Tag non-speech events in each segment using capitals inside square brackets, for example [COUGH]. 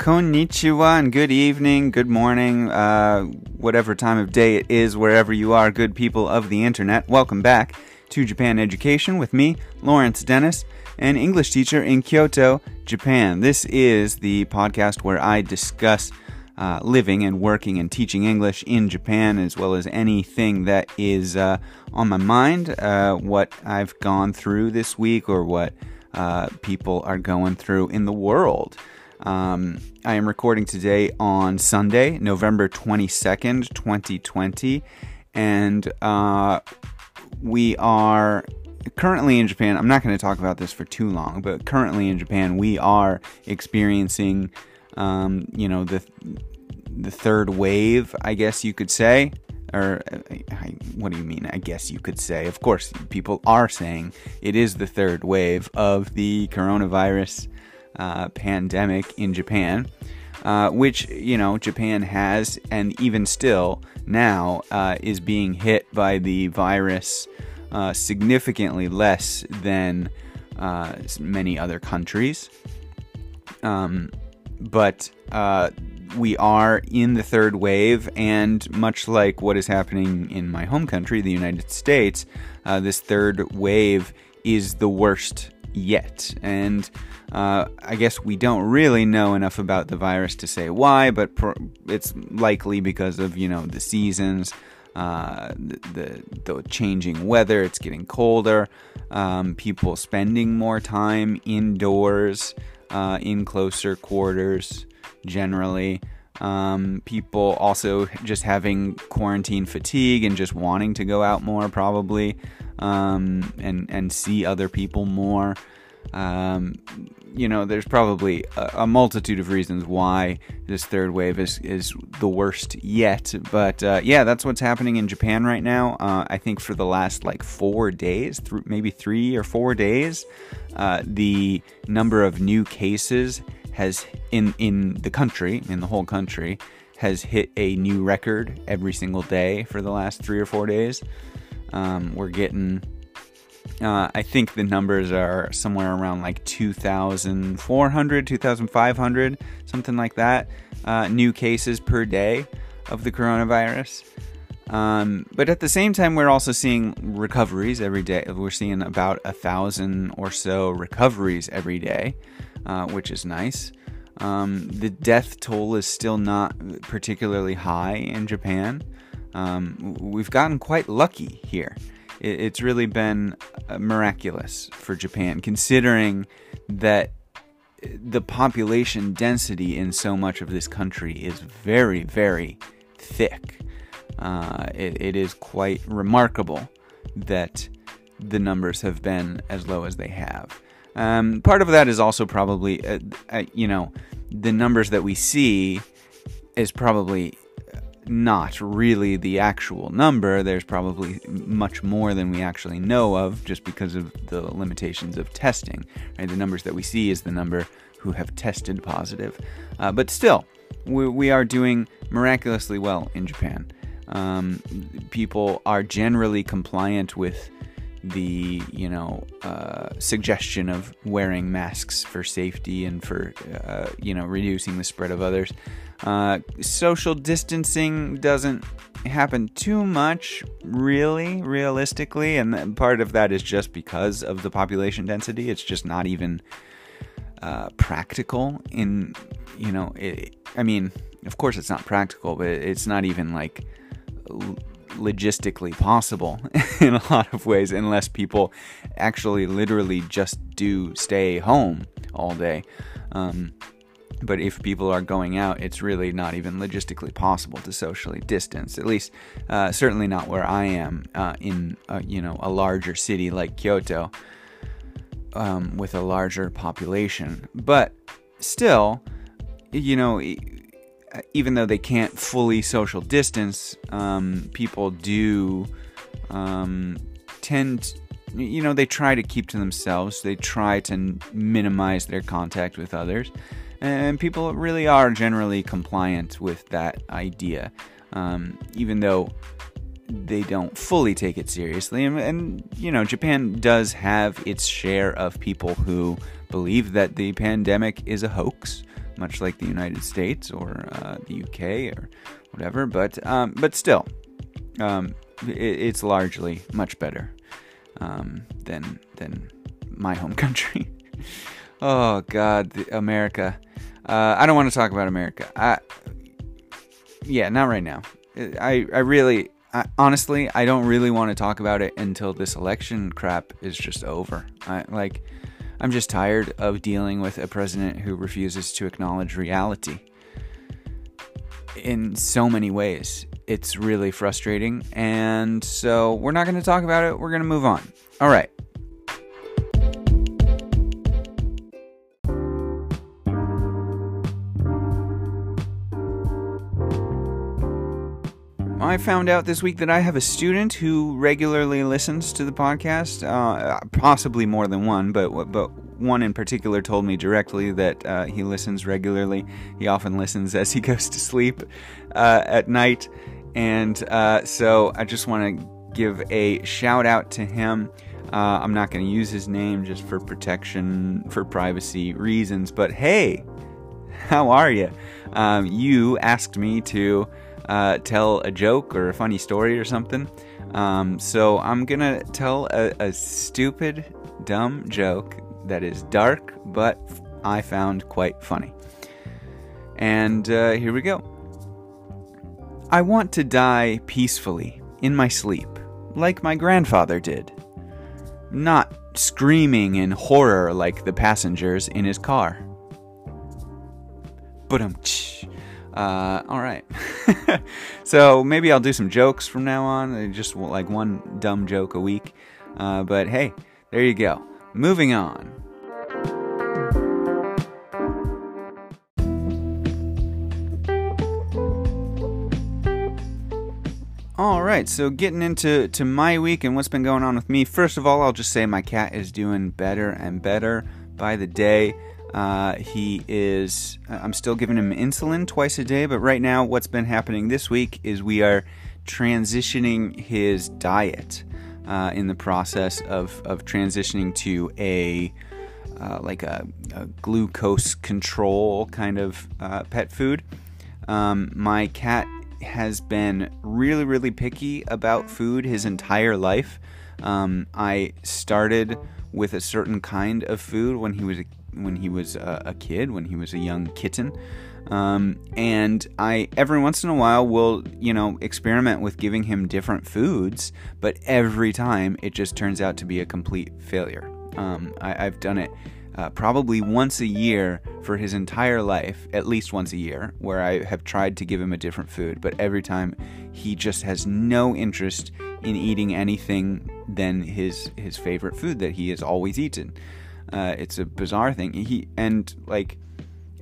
konnichiwa, and good evening, good morning, uh, whatever time of day it is, wherever you are, good people of the internet. Welcome back to Japan Education with me, Lawrence Dennis, an English teacher in Kyoto, Japan. This is the podcast where I discuss uh, living and working and teaching English in Japan, as well as anything that is uh, on my mind, uh, what I've gone through this week, or what uh, people are going through in the world. Um, I am recording today on Sunday, November 22nd, 2020, and uh, we are currently in Japan. I'm not going to talk about this for too long, but currently in Japan, we are experiencing, um, you know, the the third wave, I guess you could say. Or, I, what do you mean? I guess you could say. Of course, people are saying it is the third wave of the coronavirus uh, pandemic in Japan, uh, which, you know, Japan has, and even still now uh, is being hit by the virus uh, significantly less than uh, many other countries. Um, but uh, we are in the third wave, and much like what is happening in my home country, the United States, this third wave is the worst yet. And uh, I guess we don't really know enough about the virus to say why, but it's likely because of you know the seasons, uh, the, the, changing weather. It's getting colder. Um, people spending more time indoors, uh, in closer quarters, generally. Um, people also just having quarantine fatigue and just wanting to go out more, probably, um, and and see other people more. Um, you know, there's probably a, a, multitude of reasons why this third wave is, is the worst yet. But uh, yeah, that's what's happening in Japan right now. Uh, I think for the last like four days, th- maybe three or four days, uh, the number of new cases has in in the country, in the whole country, has hit a new record every single day for the last three or four days. Um, we're getting uh, I think the numbers are somewhere around like 2,400, 2,500, something like that, uh, new cases per day of the coronavirus. Um, but at the same time, we're also seeing recoveries every day. We're seeing about a thousand or so recoveries every day, uh, which is nice. Um, the death toll is still not particularly high in Japan. Um, we've gotten quite lucky here it's really been uh, miraculous for Japan, considering that the population density in so much of this country is very, very thick. Uh, it, it is quite remarkable that the numbers have been as low as they have. Um, part of that is also probably, uh, uh, you know, the numbers that we see is probably not really the actual number. There's probably much more than we actually know of just because of the limitations of testing. Right? The numbers that we see is the number who have tested positive. Uh, but still, we, we, are doing miraculously well in Japan. Um, people are generally compliant with the you know uh, suggestion of wearing masks for safety and for uh, you know reducing the spread of others. Uh, social distancing doesn't happen too much, really, realistically, and part of that is just because of the population density. It's just not even uh, practical. In you know, it, I mean, of course, it's not practical, but it's not even like logistically possible [LAUGHS] in a lot of ways unless people actually literally just do stay home all day. Um, but if people are going out, it's really not even logistically possible to socially distance. At least, uh, certainly not where I am uh, in a, you know a larger city like Kyoto um, with a larger population. But still, you know, even though they can't fully social distance, um, people do um, tend, you know, they try to keep to themselves. They try to minimize their contact with others. And people really are generally compliant with that idea, um, even though they don't fully take it seriously. And, and, you know, Japan does have its share of people who believe that the pandemic is a hoax much like the United States or uh, the UK or whatever. But um, but still, um, it, it's largely much better um, than than my home [LAUGHS] country. oh God, America. Uh, I don't want to talk about America. I, yeah, not right now. I I really I, honestly I don't really want to talk about it until this election crap is just over. I like I'm just tired of dealing with a president who refuses to acknowledge reality. In so many ways, it's really frustrating, and so we're not going to talk about it. We're going to move on. All right. I found out this week that I have a student who regularly listens to the podcast, uh, possibly more than one, but but one in particular told me directly that uh, he listens regularly. He often listens as he [LAUGHS] goes to sleep uh, at night, and uh, so I just want to give a shout out to him. Uh, I'm not going to use his name just for protection, for privacy reasons, but hey, [LAUGHS] how are you? Um, you asked me to uh, tell a joke or a funny story or something. Um, so I'm gonna tell a, a, stupid, dumb joke that is dark, but I found quite funny. And uh, here we go. I want to die peacefully, in my sleep, like my grandfather did. Not screaming in horror like the passengers in his car. But um, uh, all right. [LAUGHS] so maybe I'll do some jokes from now on, uh, just like one dumb joke a week. Uh, but hey, there you go. Moving on. All right, so getting into to my week and what's been going on with me. First of all, I'll just say my cat is doing better and better by the day. Uh, he is, I'm still giving him insulin twice a day, but right now, what's been happening this week is we are transitioning his diet uh, in the process of, of transitioning to a uh, like a, a, glucose control kind of uh, pet food. Um, my cat has been really, really picky about food his entire life. Um, I started with a certain kind of food when he was a when he was a, a kid, when he was a young kitten. Um, and I every once in a while will you know experiment with giving him different foods, but every time it just turns out to be a complete failure. Um, I, have done it uh, probably once a year for his entire life, at least once a year, where I have tried to give him a different food, but every time he just has no interest in eating anything than his his favorite food that he has always eaten. Uh, it's a bizarre thing. He and like,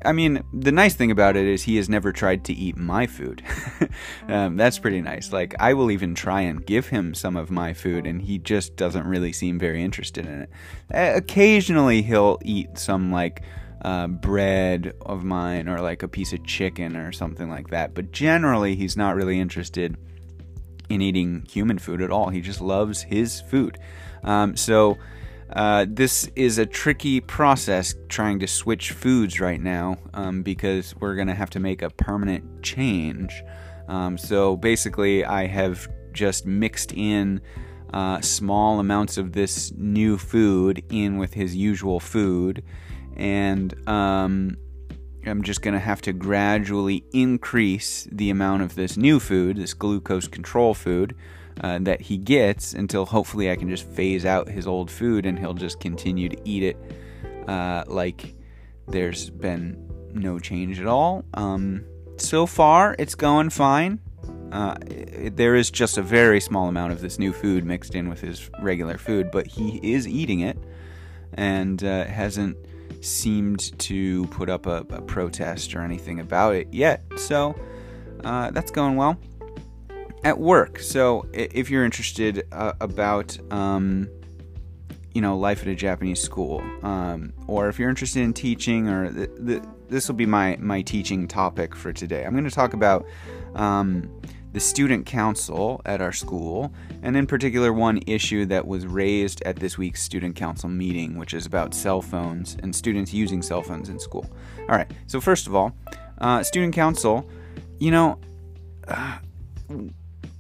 I mean, the nice thing about it is he has never tried to eat my food. [LAUGHS] um, that's pretty nice. Like, I will even try and give him some of my food, and he just doesn't really seem very interested in it. Uh, occasionally, he'll eat some like. Uh, bread of mine or like a piece of chicken or something like that. But generally, he's not really interested in eating human food at all. He just loves his food. Um, so uh, this is a tricky process trying to switch foods right now um, because we're going to have to make a permanent change. Um, so basically, I have just mixed in uh, small amounts of this new food in with his usual food, and um, I'm just going to have to gradually increase the amount of this new food, this glucose control food uh, that he gets until hopefully I can just phase out his old food and he'll just continue to eat it uh, like there's been no change at all. Um, so far, it's going fine. Uh, it, there is just a very small amount of this new food mixed in with his regular food, but he is eating it and uh, hasn't seemed to put up a, a, protest or anything about it yet. So uh, that's going well at work. So if you're interested uh, about, um, you know, life at a Japanese school, um, or if you're interested in teaching, or the, the this will be my my teaching topic for today. I'm going to talk about um, the student council at our school, and in particular, one issue that was raised at this week's student council meeting, which is about cell phones and students using cell phones in school. All right, so first of all, uh, student council, you know, uh,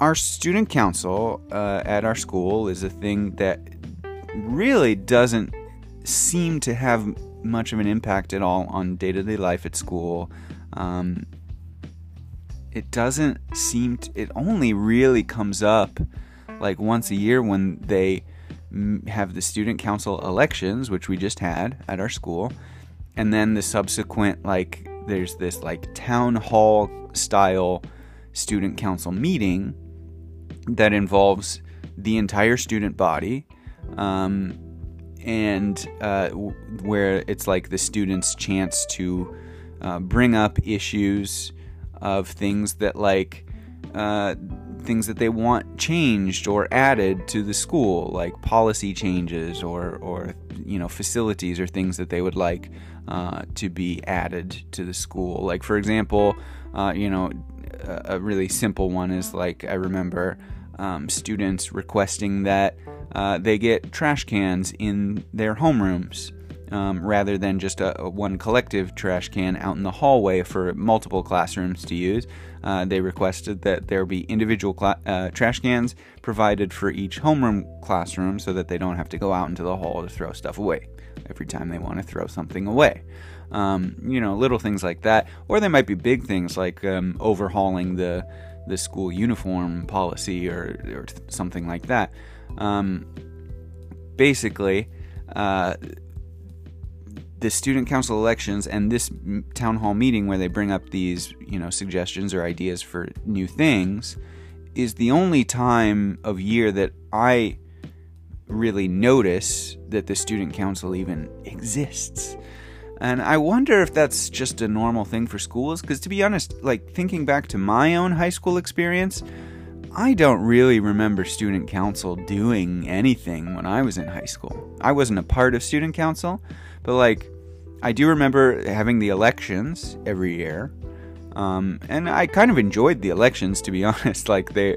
our student council uh, at our school is a thing that really doesn't seem to have much of an impact at all on day to day life at school. Um, it doesn't seem to, it only really comes up like once a year when they have the student council elections which we just had at our school and then the subsequent like there's this like town hall style student council meeting that involves the entire student body um, and uh, where it's like the students chance to uh, bring up issues of things that like uh, things that they want changed or added to the school, like policy changes or or you know facilities or things that they would like uh, to be added to the school. Like for example, uh, you know, a really simple one is like I remember um, students requesting that uh, they get trash cans in their homerooms um, rather than just a, a, one collective trash can out in the hallway for multiple classrooms to use. Uh, they requested that there be individual uh, trash cans provided for each homeroom classroom so that they don't have to go out into the hall to throw stuff away every time they want to throw something away. Um, you know, little things like that, or they might be big things like um, overhauling the the school uniform policy or, or something like that. Um, basically, uh, the student council elections and this town hall meeting where they bring up these you know suggestions or ideas for new things is the only time of year that I really notice that the student council even exists. And I wonder if that's just a normal thing for schools because to be honest, like thinking back to my own high school experience, I don't really remember student council doing anything when I was in high school. I wasn't a part of student council, but like, I do remember having the elections every year, um, and I kind of enjoyed the elections to be [LAUGHS] honest. Like they,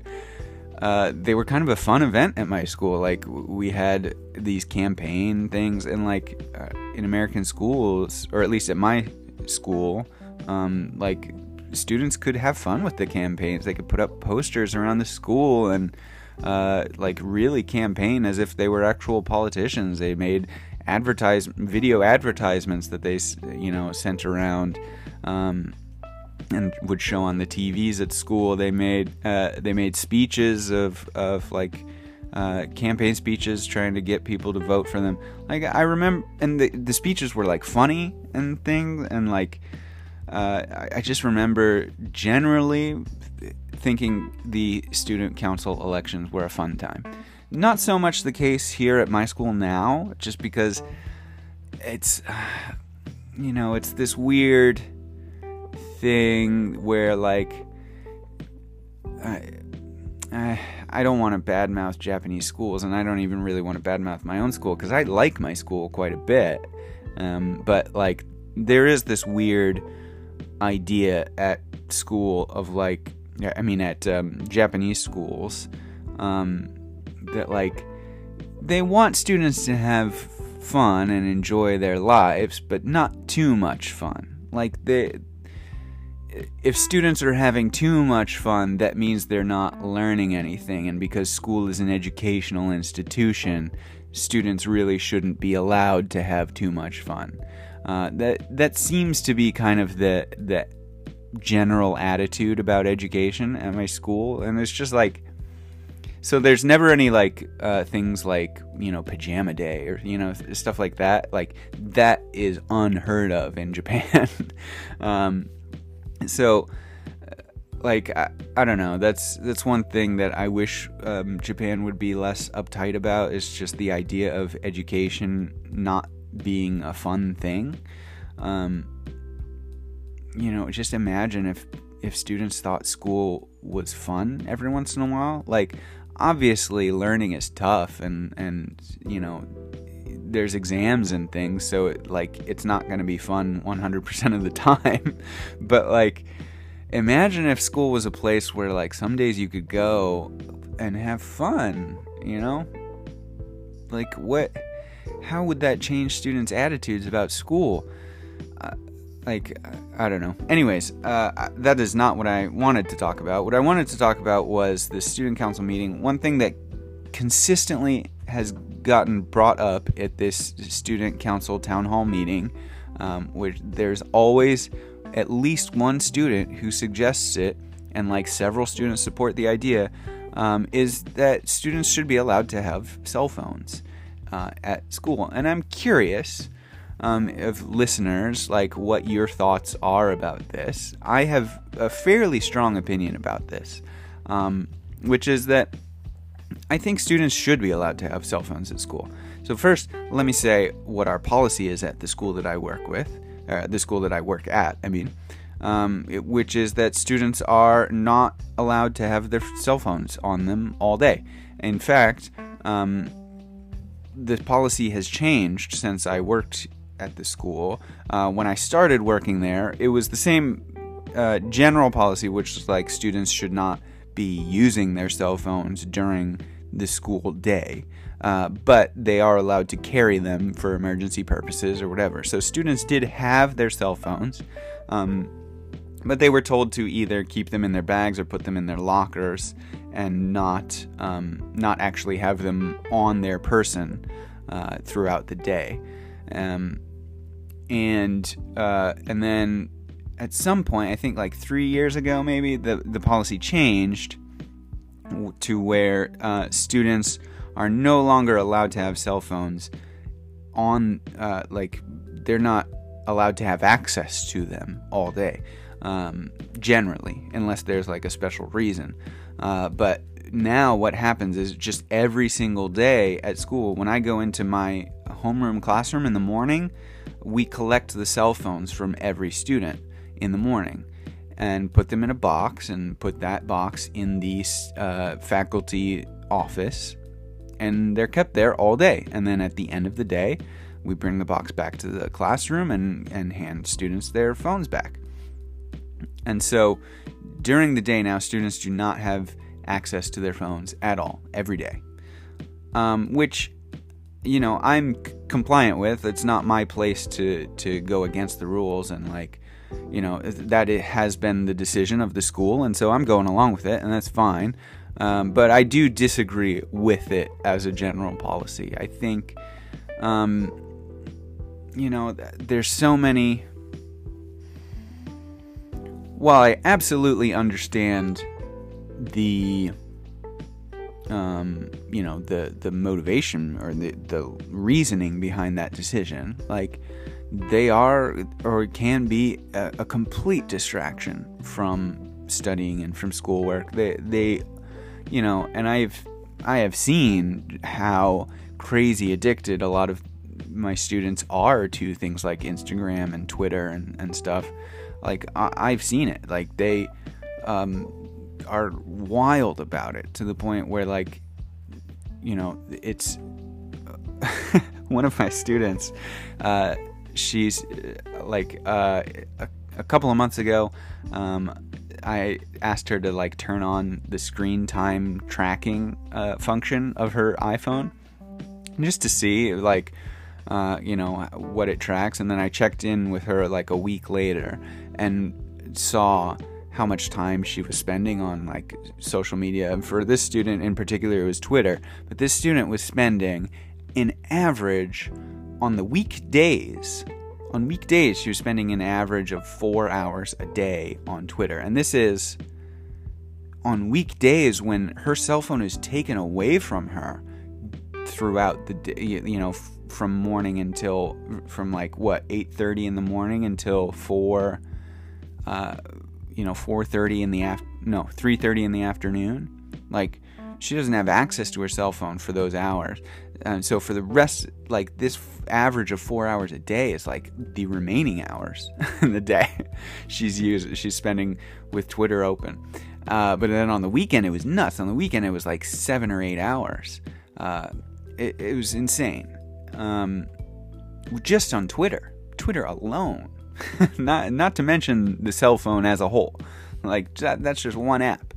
uh, they were kind of a fun event at my school. Like we had these campaign things, and like uh, in American schools, or at least at my school, um, like students could have fun with the campaigns. They could put up posters around the school and uh, like really campaign as if they were actual politicians. They made advertise video advertisements that they you know sent around um, and would show on the TVs at school. They made uh, they made speeches of of like uh, campaign speeches trying to get people to vote for them. Like I remember, and the the speeches were like funny and things, and like uh, I, I just remember generally thinking the student council elections were a fun time. Not so much the case here at my school now, just because it's, [SIGHS] you know, it's this weird thing where, like, I, I, don't want to badmouth Japanese schools, and I don't even really want to badmouth my own school because I like my school quite a bit. Um, but, like, there is this weird idea at school of, like, I mean, at um, Japanese schools. Um, that like they want students to have fun and enjoy their lives, but not too much fun. Like they if students are having too much fun, that means they're not learning anything. And because school is an educational institution, students really shouldn't be allowed to have too much fun. Uh, that that seems to be kind of the the general attitude about education at my school, and it's just like so there's never any like uh, things like you know pajama day or you know stuff like that. Like that is unheard of in japan. [LAUGHS] Um, so uh, like I, I, don't know. That's that's one thing that i wish um, japan would be less uptight about is just the idea of education not being a fun thing. Um, you know just imagine if if students thought school was fun every once in a while. Like obviously learning is tough and and you know there's exams and things, so it, like it's not going to be fun 100% of the [LAUGHS] time. but like imagine if school was a place where like some days you could go and have fun, you know? Like what how would that change students' attitudes about school? Uh, like I don't know. Anyways, uh, that is not what I wanted to talk about. What I wanted to talk about was the student council meeting. One thing that consistently has gotten brought up at this student council town hall meeting, um, which there's always at least one student who suggests it, and like several students support the idea, um, is that students should be allowed to have cell phones uh, at school. And I'm curious um, of listeners, like what your thoughts are about this. I have a fairly strong opinion about this, um, which is that I think students should be allowed to have cell phones at school. So, first, let me say what our policy is at the school that I work with, uh, the school that I work at, I mean, um, it, which is that students are not allowed to have their cell phones on them all day. In fact, um, the policy has changed since I worked at the school. Uh, when I started working there, it was the same uh, general policy, which is like students should not be using their cell phones during the school day, uh, but they are allowed to carry them for emergency purposes or whatever. So students did have their cell phones, um, but they were told to either keep them in their bags or put them in their lockers and not um, not actually have them on their person uh, throughout the day. Um, and uh, and then at some point, I think like three years ago, maybe the the policy changed to where uh, students are no longer allowed to have cell phones on uh, like they're not allowed to have access to them all day um, generally unless there's like a special reason. Uh, but now what happens is just every single day at school, when I go into my homeroom classroom in the morning, we collect the cell phones from every student in the morning and put them in a box and put that box in the uh, faculty office. And they're kept there all day. And then at the end of the day we bring the box back to the classroom and, and hand students their phones back. And so during the day now, students do not have access to their phones at all every day, um, which you know I'm c- compliant with. It's not my place to to go against the rules and like you know that it has been the decision of the school, and so I'm going along with it, and that's fine. Um, but I do disagree with it as a general policy. I think, um, you know, there's so many while I absolutely understand the um, you know the the motivation or the the reasoning behind that decision like they are or can be a, a complete distraction from studying and from schoolwork they they you know and I've I have seen how crazy addicted a lot of my students are to things like Instagram and Twitter and, and stuff like I- have seen it. Like they um, are wild about it to the point where like you know it's [LAUGHS] one of my students. Uh, she's like uh, a, a, couple of months ago. Um, I asked her to like turn on the screen time tracking uh, function of her iPhone just to see like uh, you know what it tracks and then i checked in with her like a week later and saw how much time she was spending on like social media. And for this student in particular, it was Twitter. But this student was spending an average on the weekdays. On weekdays, she was spending an average of four hours a day on Twitter. And this is on weekdays when her cell phone is taken away from her throughout the day, you know, from morning until from like what 8:30 in the morning until 4 uh, you know, 4:30 in the af- no, 3:30 in the afternoon. Like she doesn't have access to her cell phone for those hours. And so for the rest like this f- average of 4 hours a day is like the remaining hours [LAUGHS] in the day she's using she's spending with Twitter open. Uh, but then on the weekend it was nuts. On the weekend it was like 7 or 8 hours. Uh, it, it was insane. um, just on Twitter, Twitter alone. [LAUGHS] not not to mention the cell phone as a whole. Like that, that's just one app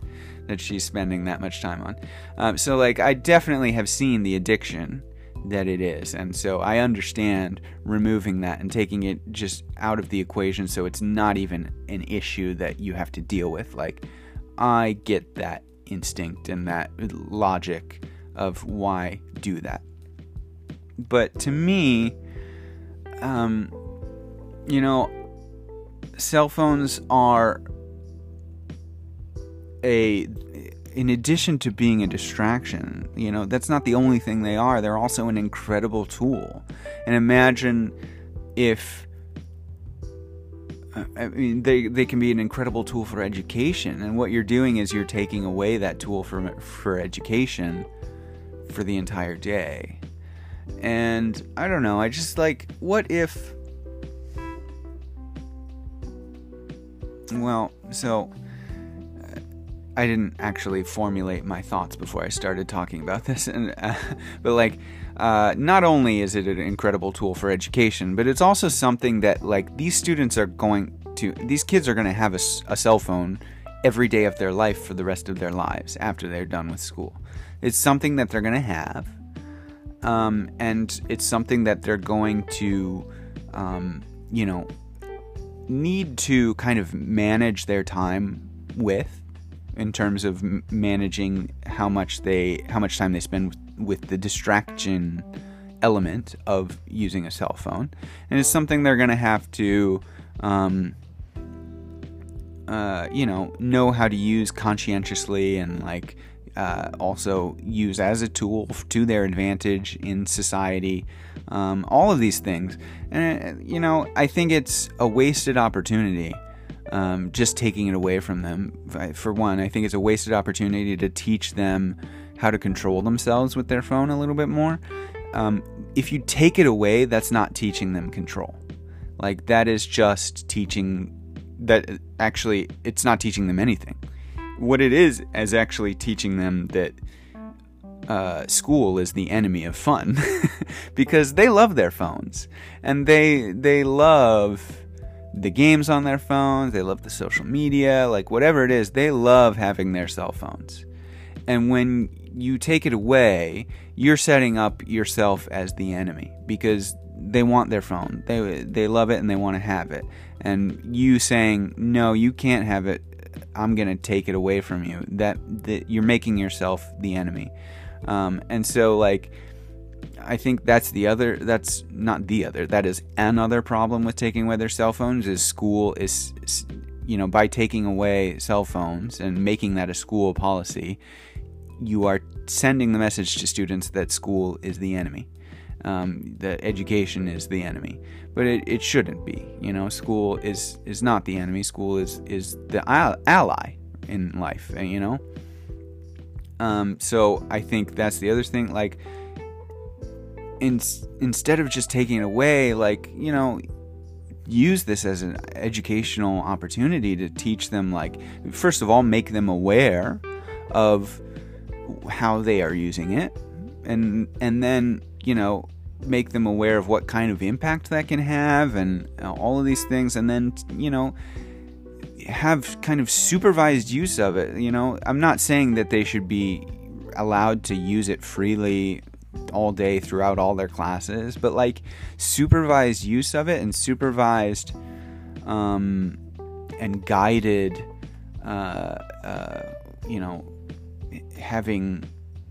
that she's spending that much time on. Um, so like I definitely have seen the addiction that it is, and so I understand removing that and taking it just out of the equation, so it's not even an issue that you have to deal with. Like I get that instinct and that logic of why do that. But to me, um, you know, cell phones are a in addition to being a distraction, you know, that's not the only thing they are. They're also an incredible tool. And imagine if uh, I mean, they, they can be an incredible tool for education. And what you're doing is you're taking away that tool for, for education for the entire day. And I don't know, I just like, what if. Well, so I didn't actually formulate my thoughts before I started talking about [LAUGHS] this, and uh, but like, uh, not only is it an incredible tool for education, but it's also something that like these students are going to, these kids are going to have a, a cell phone every day of their life for the rest of their lives after they're done with school. It's something that they're going to have, um, and it's something that they're going to, um, you know, need to kind of manage their time with in terms of managing how much they how much time they spend with, with the distraction element of using a cell phone, and it's something they're going to have to, um, uh, you know, know how to use conscientiously and like uh, also use as a tool to their advantage in society. Um, all of these things, and you know, I think it's a wasted opportunity um, just taking it away from them. For one, I think it's a wasted opportunity to teach them how to control themselves with their phone a little bit more. Um, if you take it away, that's not teaching them control. Like, that is just teaching that actually, it's not teaching them anything. What it is, is actually teaching them that uh, school is the enemy of fun [LAUGHS] because they love their phones and they they love the games on their phones, they love the social media, like whatever it is, they love having their cell phones. And when you take it away, you're setting up yourself as the enemy because they want their phone. They they love it and they want to have it. And you saying, "No, you can't have it. I'm going to take it away from you." That that you're making yourself the enemy. Um, and so like I think that's the other that's not the other that is another problem with taking away their cell phones is school is you know by taking away cell phones and making that a school policy you are sending the message to students that school is the enemy. Um, that education is the enemy. But it, it shouldn't be you know school is is not the enemy. School is is the ally in life you know? Um, so I think that's the other thing like in, instead of just taking it away, like, you know, use this as an educational opportunity to teach them, like, first of all, make them aware of how they are using it. And, and then, you know, make them aware of what kind of impact that can have and all of these things. And then, you know, have kind of supervised use of it. You know, I'm not saying that they should be allowed to use it freely all day throughout all their classes, but like supervised use of it and supervised um, and guided, uh, uh, you know, having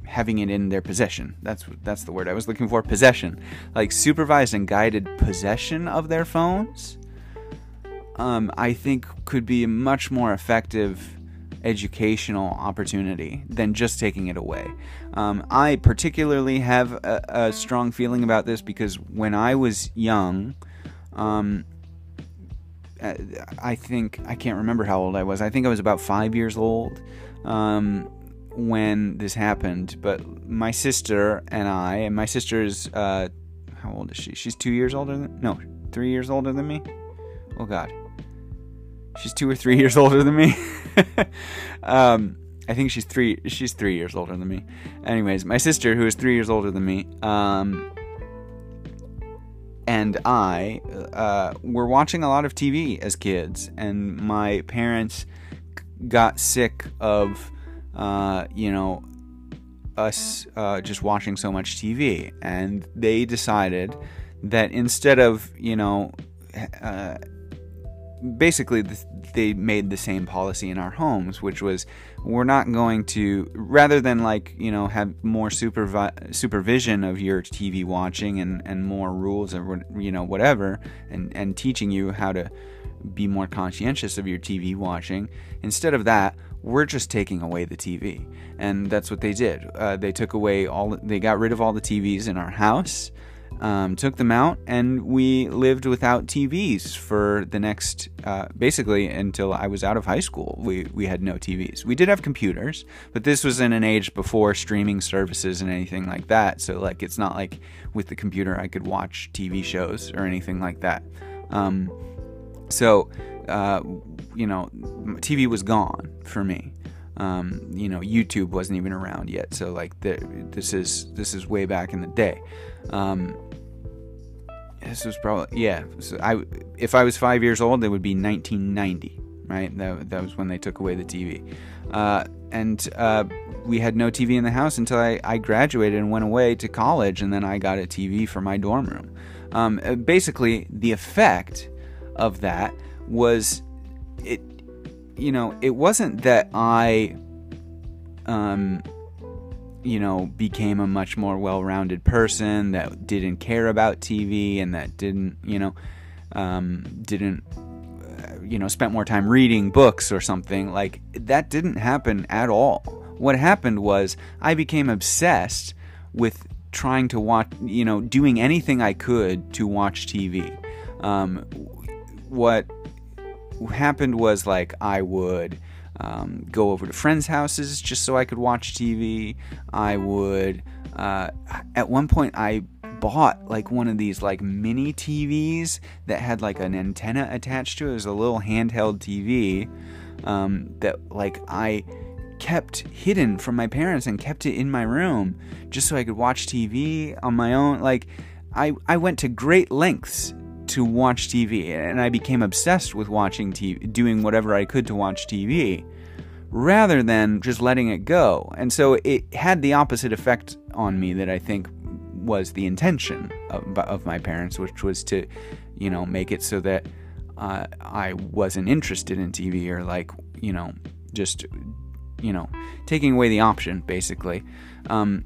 having it in their possession. That's that's the word I was looking for. Possession, like supervised and guided possession of their phones. Um, I think could be much more effective educational opportunity than just taking it away. Um, I particularly have a, a, strong feeling about this because when I was young, um, uh, I think I can't remember how old I was. I think I was about five years old um, when this happened. But my sister and I, and my sister's uh, how old is she? She's two years older than no, three years older than me. Oh God, she's two or three years older than me. [LAUGHS] um, I think she's three. She's three years older than me. Anyways, my sister, who is three years older than me, um, and I uh, were watching a lot of TV as kids, and my parents got sick of, uh, you know, us uh, just watching so much TV, and they decided that instead of, you know, uh, basically they made the same policy in our homes, which was we're not going to rather than like you know have more supervi- supervision of your TV watching and and more rules or you know whatever and and teaching you how to be more conscientious of your TV watching. Instead of that, we're just taking away the TV, and that's what they did. Uh, they took away all. They got rid of all the TVs in our house um, took them out, and we lived without TVs for the next, uh, basically until I was out of high school. We we had no TVs. We did have computers, but this was in an age before streaming services and anything like that. So like, it's not like with the computer I could watch TV shows or anything like that. Um, so, uh, you know, TV was gone for me. Um, you know, YouTube wasn't even around yet. So like, the, this is this is way back in the day. Um, this was probably yeah. So I if I was five years old, it would be 1990, right? That that was when they took away the TV, uh, and uh, we had no TV in the house until I, I graduated and went away to college, and then I got a TV for my dorm room. Um, uh, basically, the effect of that was it. You know, it wasn't that I um you know, became a much more well rounded person that didn't care about TV and that didn't, you know, um, didn't, uh, you know, spent more time reading books or something. Like, that didn't happen at all. What happened was I became obsessed with trying to watch, you know, doing anything I could to watch TV. Um, what happened was like I would um, go over to friends' houses just so I could watch TV. I would, uh, at one point, I bought like one of these like mini TVs that had like an antenna attached to it. It was a little handheld TV um, that like I kept hidden from my parents and kept it in my room just so I could watch TV on my own. Like I, I went to great lengths to watch TV, and I became obsessed with watching TV, doing whatever I could to watch TV, rather than just letting it go. And so it had the opposite effect on me that I think was the intention of, of my parents, which was to, you know, make it so that uh, I wasn't interested in TV or like, you know, just, you know, taking away the option, basically. Um,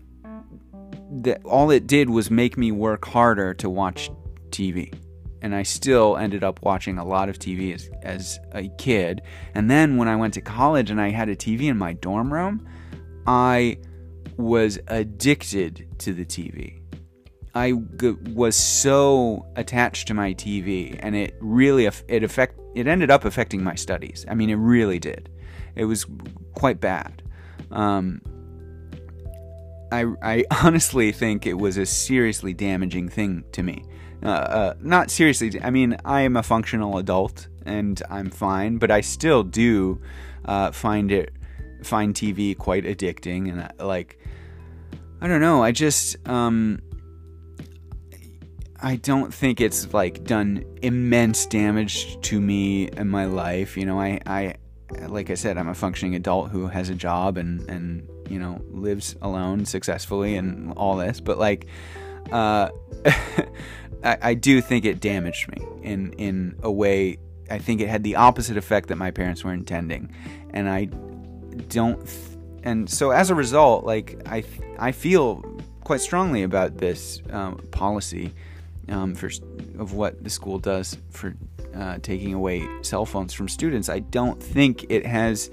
that all it did was make me work harder to watch TV and I still ended up watching a lot of TV as, as a kid. And then when I went to college and I had a TV in my dorm room, I was addicted to the TV. I g- was so attached to my TV, and it really it affect it ended up affecting my studies. I mean, it really did. It was quite bad. Um, I I [LAUGHS] honestly think it was a seriously damaging thing to me. Uh, uh, not seriously. I mean, I am a functional adult and I'm fine, but I still do uh, find it find TV quite addicting and uh, like I don't know. I just um, I don't think it's like done immense damage to me in my life. You know, I I like I said, I'm a functioning adult who has a job and and you know lives alone successfully and all this, but like. Uh, [LAUGHS] I, I do think it damaged me in in a way. I think it had the opposite effect that my parents were intending, and I don't. Th- and so as a result, like I I feel quite strongly about this um, policy um, for of what the school does for uh, taking away cell phones from students. I don't think it has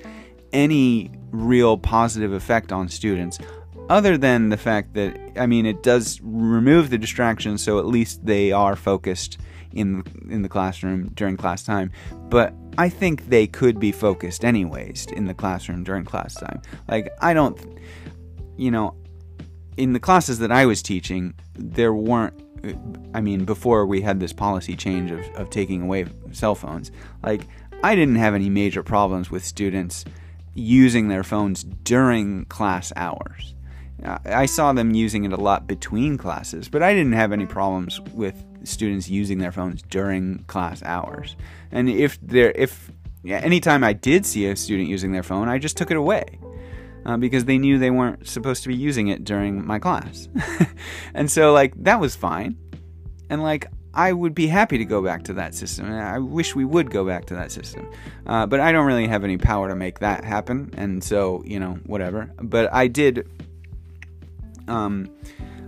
any real positive effect on students other than the fact that I mean it does remove the distractions, so at least they are focused in in the classroom during class time. But I think they could be focused anyways in the classroom during class time. Like I don't, you know, in the classes that I was teaching, there weren't. I mean, before we had this policy change of, of taking away cell phones, like I didn't have any major problems with students using their phones during class hours. I saw them using it a lot between classes, but I didn't have any problems with students using their phones during class hours. And if there, if anytime I did see a student using their phone, I just took it away. Uh, because they knew they weren't supposed to be using it during my class. [LAUGHS] and so, like, that was fine. And, like, I would be happy to go back to that system. And I wish we would go back to that system. Uh, but I don't really have any power to make that happen. And so, you know, whatever. But I did. Um,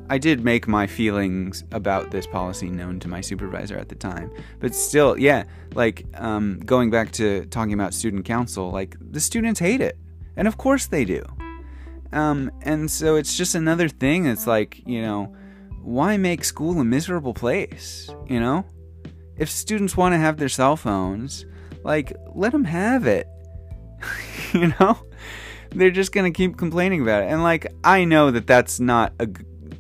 I did make my feelings about this policy known to my supervisor at the time. But still, yeah, like um, going back to talking about student council, like the students hate it. And of course they do. Um, and so it's just another thing. It's like, you know, why make school a miserable place? You know? If students want to have their cell phones, like, let them have it. [LAUGHS] you know? They're just going to keep complaining about it. And, like, I know that that's not a,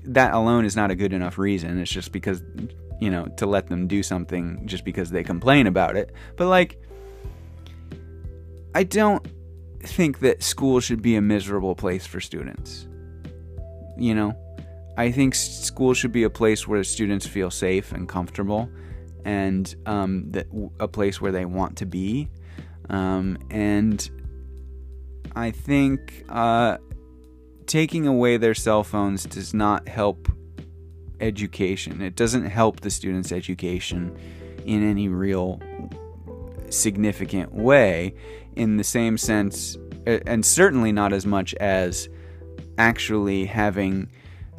that alone is not a good enough reason. It's just because, you know, to let them do something just because they complain about it. But, like, I don't think that school should be a miserable place for students. You know? I think school should be a place where students feel safe and comfortable, and um, that a place where they want to be. Um, and I think uh, taking away their cell phones does not help education. It doesn't help the students' education in any real significant way, in the same sense, and certainly not as much as actually having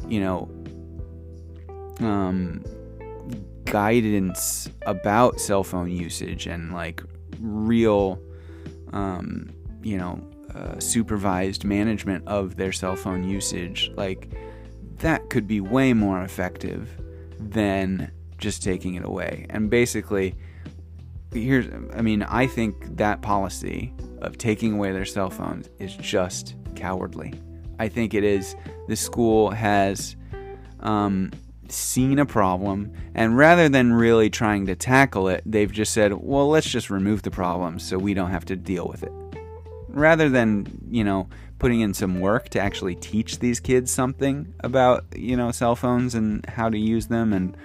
you know, um, guidance about cell phone usage and like real, um, you know, uh, supervised management of their cell phone usage, like that could be way more effective than just taking it away. And basically, here's, I mean, I think that policy of taking away their cell phones is just cowardly. I think it is the school has um, seen a problem, and rather than really trying to tackle it, they've just said, well, let's just remove the problem so we don't have to deal with it. Rather than, you know, putting in some work to actually teach these kids something about, you know, cell phones and how to use them and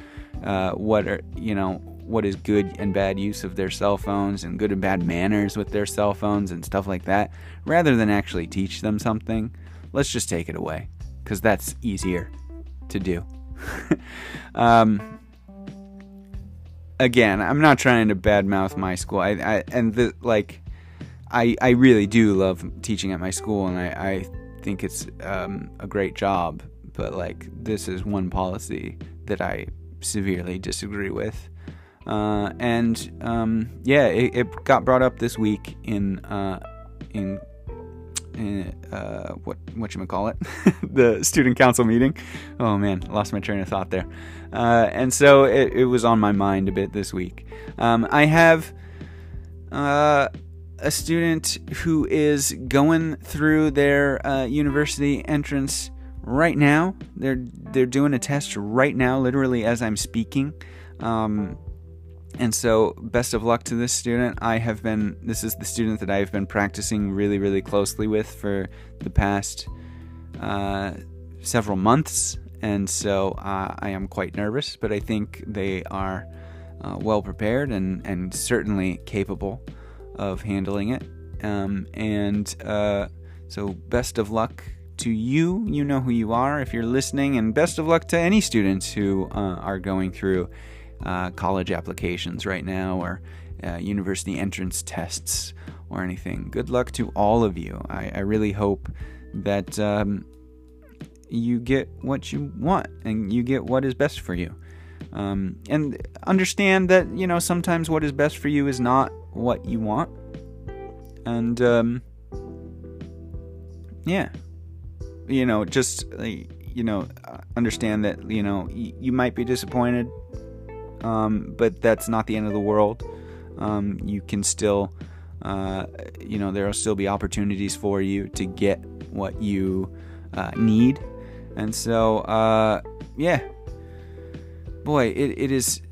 uh, what are, you know, what is good and bad use of their cell phones and good and bad manners with their cell phones and stuff like that, rather than actually teach them something let's just take it away because that's easier to do. [LAUGHS] um, again, I'm not trying to badmouth my school. I, I and the like, I I really do love teaching at my school, and I I think it's um, a great job. But like, this is one policy that I severely disagree with. Uh, and um, yeah, it, it, got brought up this week in uh, in uh, what what you call it, [LAUGHS] the student council meeting. Oh man, lost my train of thought there. Uh, and so it, it, was on my mind a bit this week. Um, I have uh, a student who is going through their uh, university entrance right now. They're they're doing a test right now, literally as I'm speaking. Um, and so, best of luck to this student. I have been, this is the student that I've been practicing really, really closely with for the past uh, several months. And so, uh, I am quite nervous, but I think they are uh, well prepared and, and certainly capable of handling it. Um, and uh, so, best of luck to you. You know who you are if you're listening, and best of luck to any students who uh, are going through uh, college applications right now or uh, university entrance tests or anything. Good luck to all of you. I, I really hope that um, you get what you want and you get what is best for you. Um, and understand that, you know, sometimes what is best for you is not what you want. And, um, yeah. You know, just, uh, you know, understand that, you know, y- you might be disappointed um, but that's not the end of the world. Um, you can still, uh, you know, there will still be opportunities for you to get what you uh, need. And so, uh, yeah, boy, it, it is.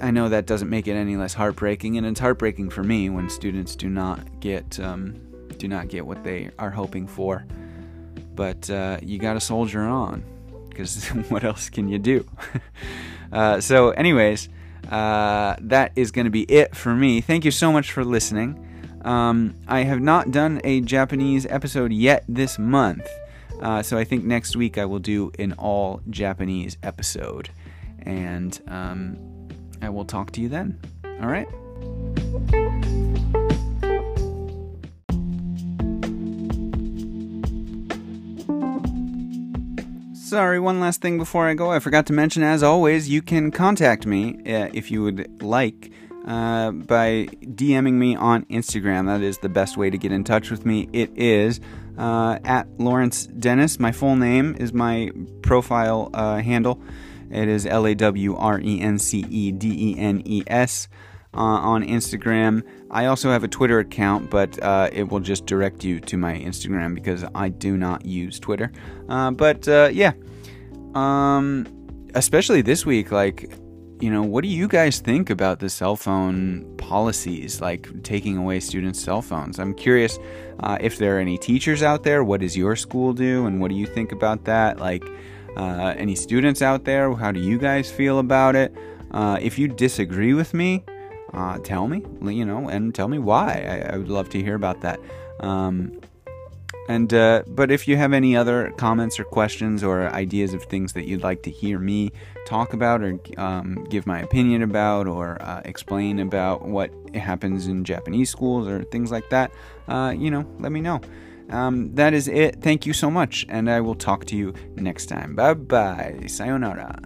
I know that doesn't make it any less heartbreaking, and it's heartbreaking for me when students do not get um, do not get what they are hoping for. But uh, you got to soldier on, because [LAUGHS] what else can you do? [LAUGHS] Uh, so, anyways, uh, that is going to be it for me. Thank you so much for listening. Um, I have not done a Japanese episode yet this month. Uh, so I think next week I will do an all Japanese episode. And um, I will talk to you then. All right? Sorry, one last thing before I go. I forgot to mention, as always, you can contact me uh, if you would like uh, by DMing me on Instagram. That is the best way to get in touch with me. It is uh, at Lawrence Denes. My full name is my profile uh, handle. It is L A W R E N C E D E N E S. Uh, on Instagram. I also have a Twitter account, but uh, it will just direct you to my Instagram because I do not use Twitter. Uh, but uh, yeah, um, especially this week, like, you know, what do you guys think about the cell phone policies, like taking away students' cell phones? I'm curious uh, if there are any teachers out there. What does your school do, and what do you think about that? Like, uh, any students out there? How do you guys feel about it? if you disagree with me, uh, tell me, you know, and tell me why. I, I would love to hear about that. Um, and uh, but if you have any other comments or questions or ideas of things that you'd like to hear me talk about or um, give my opinion about or uh, explain about what happens in Japanese schools or things like that, uh, you know, let me know. Um, that is it. Thank you so much, and I will talk to you next time. Bye bye. Sayonara.